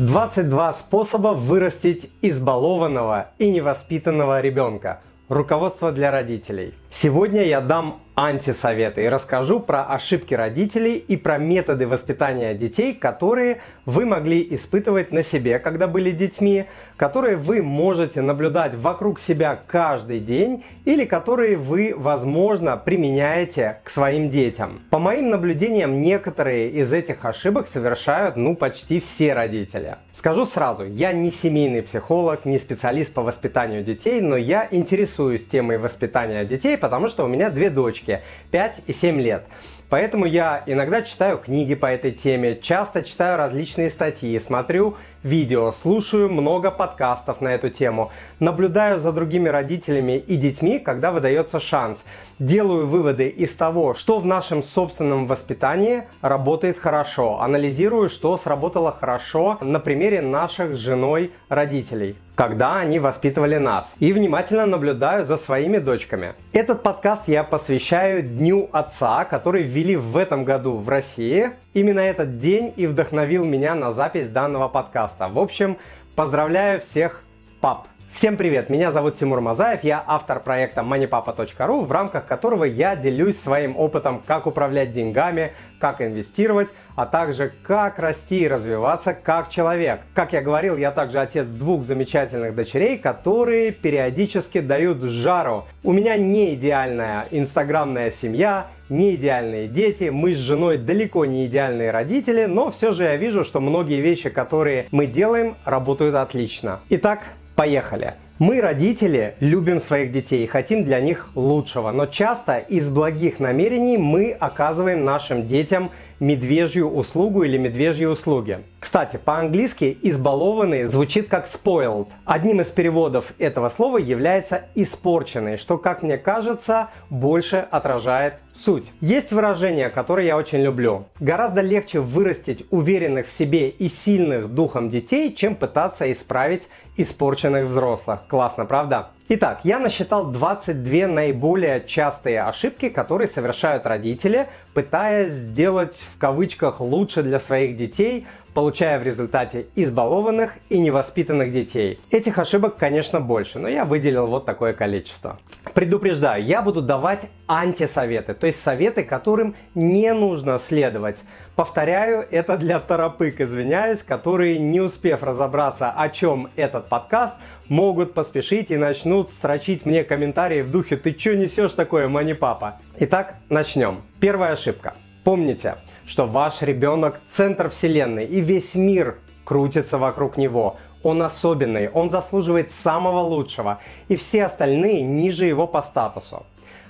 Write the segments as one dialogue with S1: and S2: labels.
S1: 22 способа вырастить избалованного и невоспитанного ребенка. Руководство для родителей. Сегодня я дам антисоветы и расскажу про ошибки родителей и про методы воспитания детей, которые вы могли испытывать на себе, когда были детьми, которые вы можете наблюдать вокруг себя каждый день или которые вы, возможно, применяете к своим детям. По моим наблюдениям, некоторые из этих ошибок совершают ну почти все родители. Скажу сразу, я не семейный психолог, не специалист по воспитанию детей, но я интересуюсь темой воспитания детей, потому что у меня две дочки девочке 5 и 7 лет. Поэтому я иногда читаю книги по этой теме, часто читаю различные статьи, смотрю видео, слушаю много подкастов на эту тему, наблюдаю за другими родителями и детьми, когда выдается шанс, делаю выводы из того, что в нашем собственном воспитании работает хорошо, анализирую, что сработало хорошо на примере наших с женой родителей когда они воспитывали нас. И внимательно наблюдаю за своими дочками. Этот подкаст я посвящаю Дню Отца, который ввели в этом году в России. Именно этот день и вдохновил меня на запись данного подкаста. В общем, поздравляю всех пап! Всем привет, меня зовут Тимур Мазаев, я автор проекта moneypapa.ru, в рамках которого я делюсь своим опытом, как управлять деньгами, как инвестировать, а также как расти и развиваться как человек. Как я говорил, я также отец двух замечательных дочерей, которые периодически дают жару. У меня не идеальная инстаграмная семья, не идеальные дети, мы с женой далеко не идеальные родители, но все же я вижу, что многие вещи, которые мы делаем, работают отлично. Итак, Поехали! Мы, родители, любим своих детей и хотим для них лучшего, но часто из благих намерений мы оказываем нашим детям медвежью услугу или медвежьи услуги. Кстати, по-английски «избалованный» звучит как «spoiled». Одним из переводов этого слова является «испорченный», что, как мне кажется, больше отражает суть. Есть выражение, которое я очень люблю. Гораздо легче вырастить уверенных в себе и сильных духом детей, чем пытаться исправить испорченных взрослых. Классно, правда? Итак, я насчитал 22 наиболее частые ошибки, которые совершают родители, пытаясь сделать в кавычках лучше для своих детей, получая в результате избалованных и невоспитанных детей. Этих ошибок, конечно, больше, но я выделил вот такое количество. Предупреждаю, я буду давать антисоветы, то есть советы, которым не нужно следовать. Повторяю, это для торопык, извиняюсь, которые, не успев разобраться, о чем этот подкаст, могут поспешить и начнут строчить мне комментарии в духе «Ты чё несешь такое, мани папа?». Итак, начнем. Первая ошибка. Помните, что ваш ребенок – центр вселенной, и весь мир крутится вокруг него. Он особенный, он заслуживает самого лучшего, и все остальные ниже его по статусу.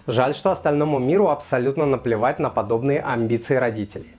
S1: Жаль, что остальному миру абсолютно наплевать на подобные амбиции родителей.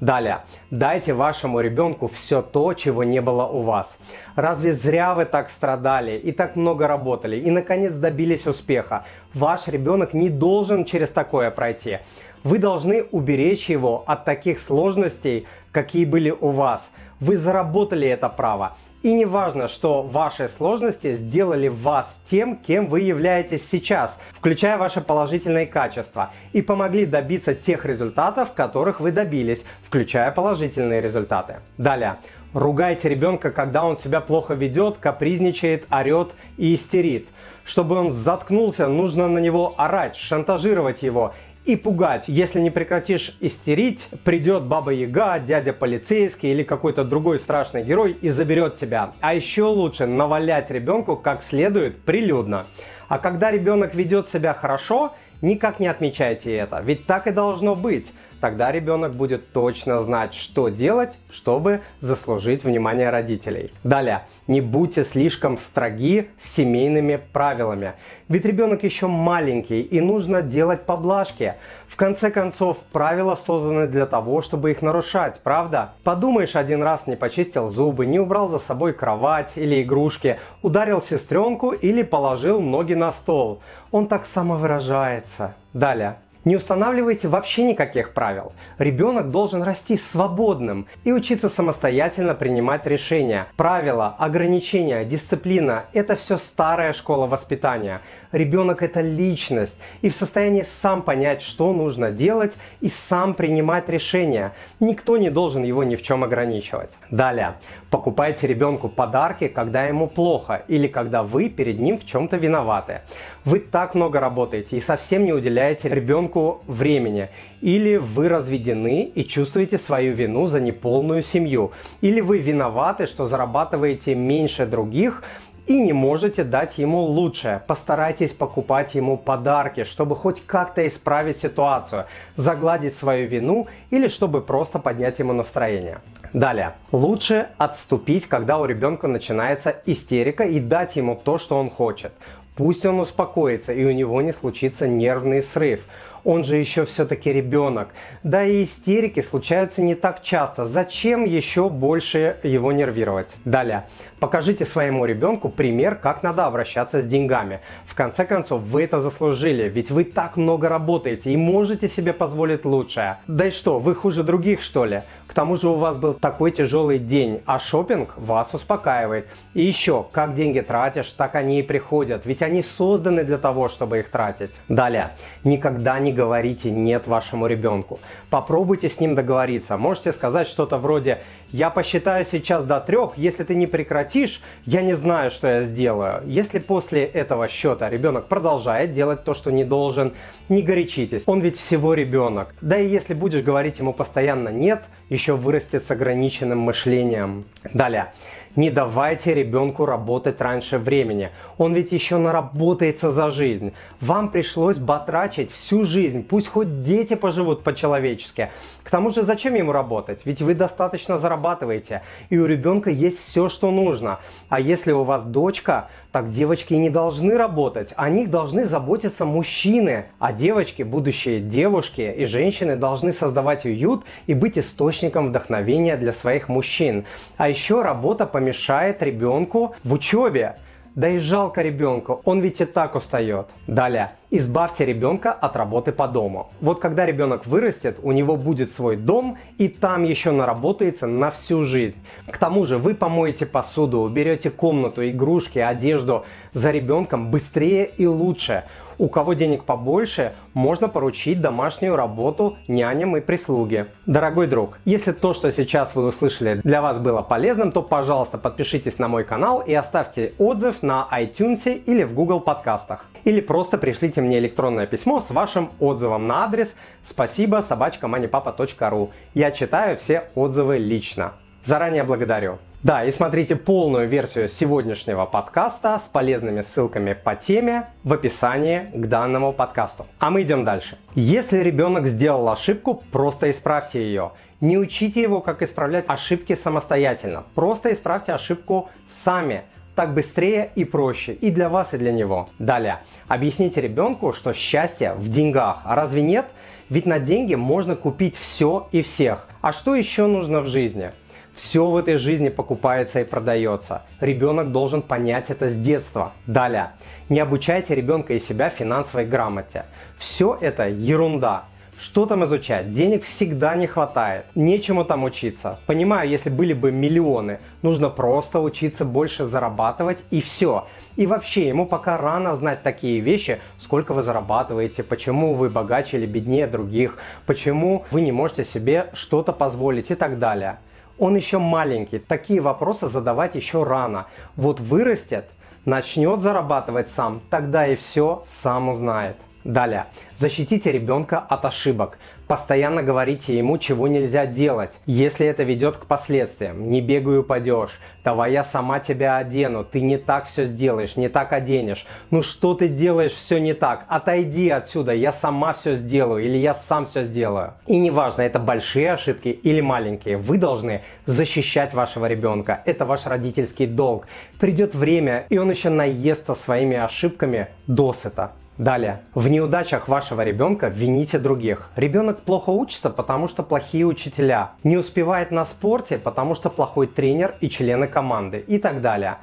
S1: Далее. Дайте вашему ребенку все то, чего не было у вас. Разве зря вы так страдали и так много работали и наконец добились успеха? Ваш ребенок не должен через такое пройти. Вы должны уберечь его от таких сложностей, какие были у вас. Вы заработали это право. И не важно, что ваши сложности сделали вас тем, кем вы являетесь сейчас, включая ваши положительные качества, и помогли добиться тех результатов, которых вы добились, включая положительные результаты. Далее. Ругайте ребенка, когда он себя плохо ведет, капризничает, орет и истерит. Чтобы он заткнулся, нужно на него орать, шантажировать его и пугать. Если не прекратишь истерить, придет Баба Яга, дядя полицейский или какой-то другой страшный герой и заберет тебя. А еще лучше навалять ребенку как следует прилюдно. А когда ребенок ведет себя хорошо, никак не отмечайте это, ведь так и должно быть. Тогда ребенок будет точно знать, что делать, чтобы заслужить внимание родителей. Далее, не будьте слишком строги с семейными правилами. Ведь ребенок еще маленький и нужно делать поблажки. В конце концов, правила созданы для того, чтобы их нарушать, правда? Подумаешь, один раз не почистил зубы, не убрал за собой кровать или игрушки, ударил сестренку или положил ноги на стол. Он так самовыражается. Далее. Не устанавливайте вообще никаких правил. Ребенок должен расти свободным и учиться самостоятельно принимать решения. Правила, ограничения, дисциплина – это все старая школа воспитания. Ребенок – это личность и в состоянии сам понять, что нужно делать и сам принимать решения. Никто не должен его ни в чем ограничивать. Далее. Покупайте ребенку подарки, когда ему плохо или когда вы перед ним в чем-то виноваты. Вы так много работаете и совсем не уделяете ребенку времени. Или вы разведены и чувствуете свою вину за неполную семью. Или вы виноваты, что зарабатываете меньше других, и не можете дать ему лучшее. Постарайтесь покупать ему подарки, чтобы хоть как-то исправить ситуацию, загладить свою вину или чтобы просто поднять ему настроение. Далее. Лучше отступить, когда у ребенка начинается истерика и дать ему то, что он хочет. Пусть он успокоится и у него не случится нервный срыв он же еще все-таки ребенок. Да и истерики случаются не так часто. Зачем еще больше его нервировать? Далее. Покажите своему ребенку пример, как надо обращаться с деньгами. В конце концов, вы это заслужили, ведь вы так много работаете и можете себе позволить лучшее. Да и что, вы хуже других что ли? К тому же у вас был такой тяжелый день, а шопинг вас успокаивает. И еще, как деньги тратишь, так они и приходят, ведь они созданы для того, чтобы их тратить. Далее. Никогда не говорите «нет» вашему ребенку. Попробуйте с ним договориться. Можете сказать что-то вроде «я посчитаю сейчас до трех, если ты не прекратишь, я не знаю, что я сделаю. Если после этого счета ребенок продолжает делать то, что не должен, не горячитесь. Он ведь всего ребенок. Да и если будешь говорить ему постоянно нет, еще вырастет с ограниченным мышлением. Далее. Не давайте ребенку работать раньше времени. Он ведь еще наработается за жизнь. Вам пришлось батрачить всю жизнь. Пусть хоть дети поживут по-человечески. К тому же зачем ему работать? Ведь вы достаточно зарабатываете. И у ребенка есть все, что нужно. А если у вас дочка, так девочки не должны работать. О них должны заботиться мужчины. А девочки, будущие девушки и женщины должны создавать уют и быть источником вдохновения для своих мужчин. А еще работа по помешает ребенку в учебе. Да и жалко ребенка, он ведь и так устает. Далее. Избавьте ребенка от работы по дому. Вот когда ребенок вырастет, у него будет свой дом, и там еще наработается на всю жизнь. К тому же вы помоете посуду, уберете комнату, игрушки, одежду за ребенком быстрее и лучше. У кого денег побольше, можно поручить домашнюю работу няням и прислуге. Дорогой друг, если то, что сейчас вы услышали, для вас было полезным, то, пожалуйста, подпишитесь на мой канал и оставьте отзыв на iTunes или в Google подкастах. Или просто пришлите мне электронное письмо с вашим отзывом на адрес спасибо собачкаманипапа.ру. Я читаю все отзывы лично. Заранее благодарю. Да, и смотрите полную версию сегодняшнего подкаста с полезными ссылками по теме в описании к данному подкасту. А мы идем дальше. Если ребенок сделал ошибку, просто исправьте ее. Не учите его, как исправлять ошибки самостоятельно. Просто исправьте ошибку сами. Так быстрее и проще и для вас, и для него. Далее. Объясните ребенку, что счастье в деньгах. А разве нет? Ведь на деньги можно купить все и всех. А что еще нужно в жизни? Все в этой жизни покупается и продается. Ребенок должен понять это с детства. Далее. Не обучайте ребенка и себя финансовой грамоте. Все это ерунда. Что там изучать? Денег всегда не хватает. Нечему там учиться. Понимаю, если были бы миллионы, нужно просто учиться больше зарабатывать и все. И вообще, ему пока рано знать такие вещи, сколько вы зарабатываете, почему вы богаче или беднее других, почему вы не можете себе что-то позволить и так далее. Он еще маленький, такие вопросы задавать еще рано. Вот вырастет, начнет зарабатывать сам, тогда и все сам узнает. Далее. Защитите ребенка от ошибок. Постоянно говорите ему, чего нельзя делать, если это ведет к последствиям. Не бегай упадешь. Давай я сама тебя одену. Ты не так все сделаешь, не так оденешь. Ну что ты делаешь все не так? Отойди отсюда, я сама все сделаю или я сам все сделаю. И неважно, это большие ошибки или маленькие, вы должны защищать вашего ребенка. Это ваш родительский долг. Придет время, и он еще наестся своими ошибками досыта. Далее. В неудачах вашего ребенка вините других. Ребенок плохо учится, потому что плохие учителя. Не успевает на спорте, потому что плохой тренер и члены команды и так далее.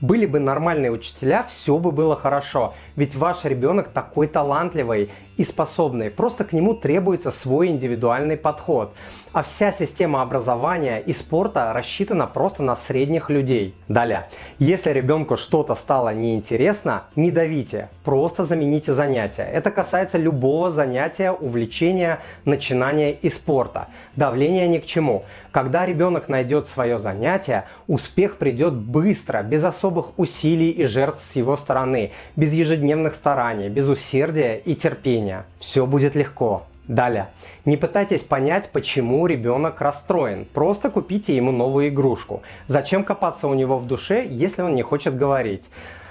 S1: Были бы нормальные учителя, все бы было хорошо. Ведь ваш ребенок такой талантливый и способный. Просто к нему требуется свой индивидуальный подход. А вся система образования и спорта рассчитана просто на средних людей. Далее. Если ребенку что-то стало неинтересно, не давите. Просто замените занятия. Это касается любого занятия, увлечения, начинания и спорта. Давление ни к чему. Когда ребенок найдет свое занятие, успех придет быстро, без особых усилий и жертв с его стороны, без ежедневных стараний, без усердия и терпения. Все будет легко. Далее. Не пытайтесь понять, почему ребенок расстроен. Просто купите ему новую игрушку. Зачем копаться у него в душе, если он не хочет говорить?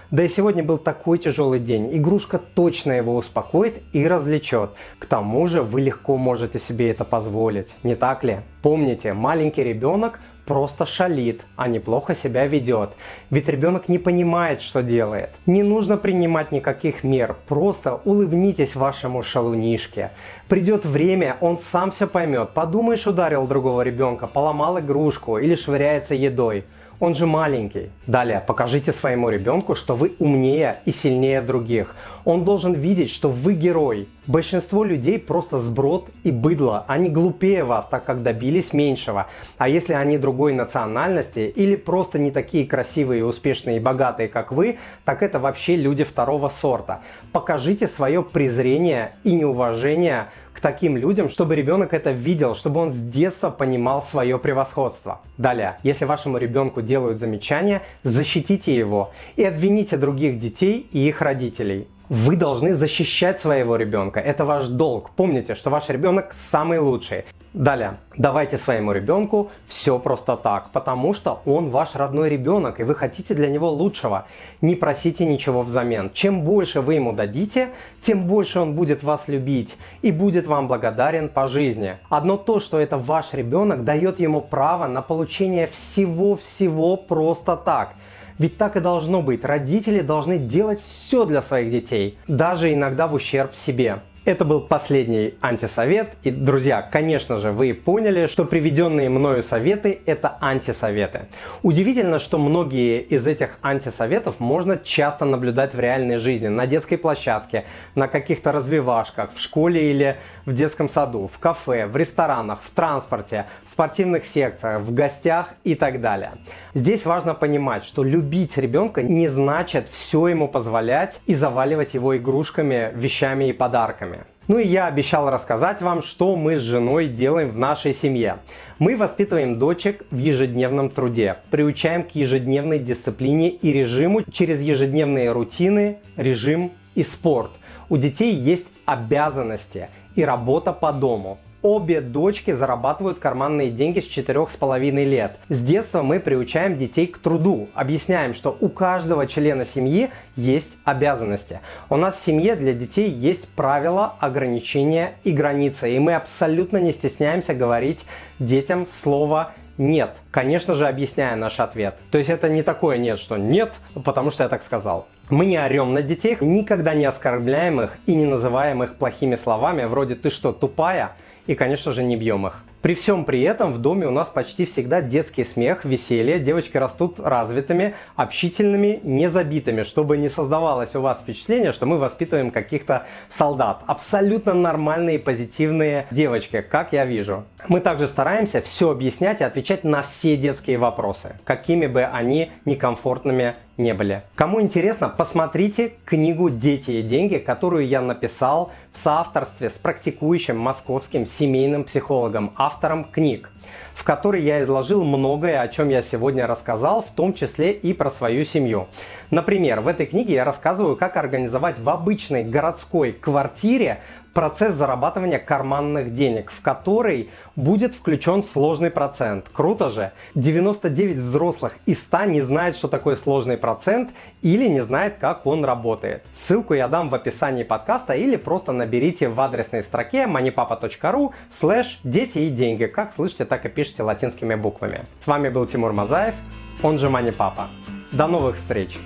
S1: Да и сегодня был такой тяжелый день. Игрушка точно его успокоит и развлечет. К тому же вы легко можете себе это позволить, не так ли? Помните, маленький ребенок просто шалит, а неплохо себя ведет. Ведь ребенок не понимает, что делает. Не нужно принимать никаких мер, просто улыбнитесь вашему шалунишке. Придет время, он сам все поймет. Подумаешь, ударил другого ребенка, поломал игрушку или швыряется едой. Он же маленький. Далее, покажите своему ребенку, что вы умнее и сильнее других. Он должен видеть, что вы герой. Большинство людей просто сброд и быдло. Они глупее вас, так как добились меньшего. А если они другой национальности или просто не такие красивые, успешные и богатые, как вы, так это вообще люди второго сорта. Покажите свое презрение и неуважение к таким людям, чтобы ребенок это видел, чтобы он с детства понимал свое превосходство. Далее, если вашему ребенку делают замечания, защитите его и обвините других детей и их родителей. Вы должны защищать своего ребенка. Это ваш долг. Помните, что ваш ребенок самый лучший. Далее, давайте своему ребенку все просто так, потому что он ваш родной ребенок, и вы хотите для него лучшего. Не просите ничего взамен. Чем больше вы ему дадите, тем больше он будет вас любить и будет вам благодарен по жизни. Одно то, что это ваш ребенок, дает ему право на получение всего-всего просто так. Ведь так и должно быть. Родители должны делать все для своих детей, даже иногда в ущерб себе. Это был последний антисовет. И, друзья, конечно же, вы поняли, что приведенные мною советы – это антисоветы. Удивительно, что многие из этих антисоветов можно часто наблюдать в реальной жизни, на детской площадке, на каких-то развивашках, в школе или в детском саду, в кафе, в ресторанах, в транспорте, в спортивных секциях, в гостях и так далее. Здесь важно понимать, что любить ребенка не значит все ему позволять и заваливать его игрушками, вещами и подарками. Ну и я обещал рассказать вам, что мы с женой делаем в нашей семье. Мы воспитываем дочек в ежедневном труде, приучаем к ежедневной дисциплине и режиму через ежедневные рутины, режим и спорт. У детей есть обязанности и работа по дому. Обе дочки зарабатывают карманные деньги с четырех с половиной лет. С детства мы приучаем детей к труду, объясняем, что у каждого члена семьи есть обязанности. У нас в семье для детей есть правила, ограничения и границы, и мы абсолютно не стесняемся говорить детям слово нет. Конечно же, объясняя наш ответ. То есть это не такое нет, что нет, потому что я так сказал. Мы не орем на детей, никогда не оскорбляем их и не называем их плохими словами, вроде «ты что, тупая?» И, конечно же, не бьем их. При всем при этом в доме у нас почти всегда детский смех, веселье, девочки растут развитыми, общительными, незабитыми, чтобы не создавалось у вас впечатление, что мы воспитываем каких-то солдат. Абсолютно нормальные, позитивные девочки, как я вижу. Мы также стараемся все объяснять и отвечать на все детские вопросы, какими бы они некомфортными не были. Кому интересно, посмотрите книгу «Дети и деньги», которую я написал в соавторстве с практикующим московским семейным психологом, автором книг, в которой я изложил многое, о чем я сегодня рассказал, в том числе и про свою семью. Например, в этой книге я рассказываю, как организовать в обычной городской квартире процесс зарабатывания карманных денег, в который будет включен сложный процент. Круто же! 99 взрослых из 100 не знают, что такое сложный процент или не знает, как он работает. Ссылку я дам в описании подкаста или просто наберите в адресной строке moneypapa.ru слэш дети и деньги. Как слышите, так и пишите латинскими буквами. С вами был Тимур Мазаев, он же Money Папа. До новых встреч!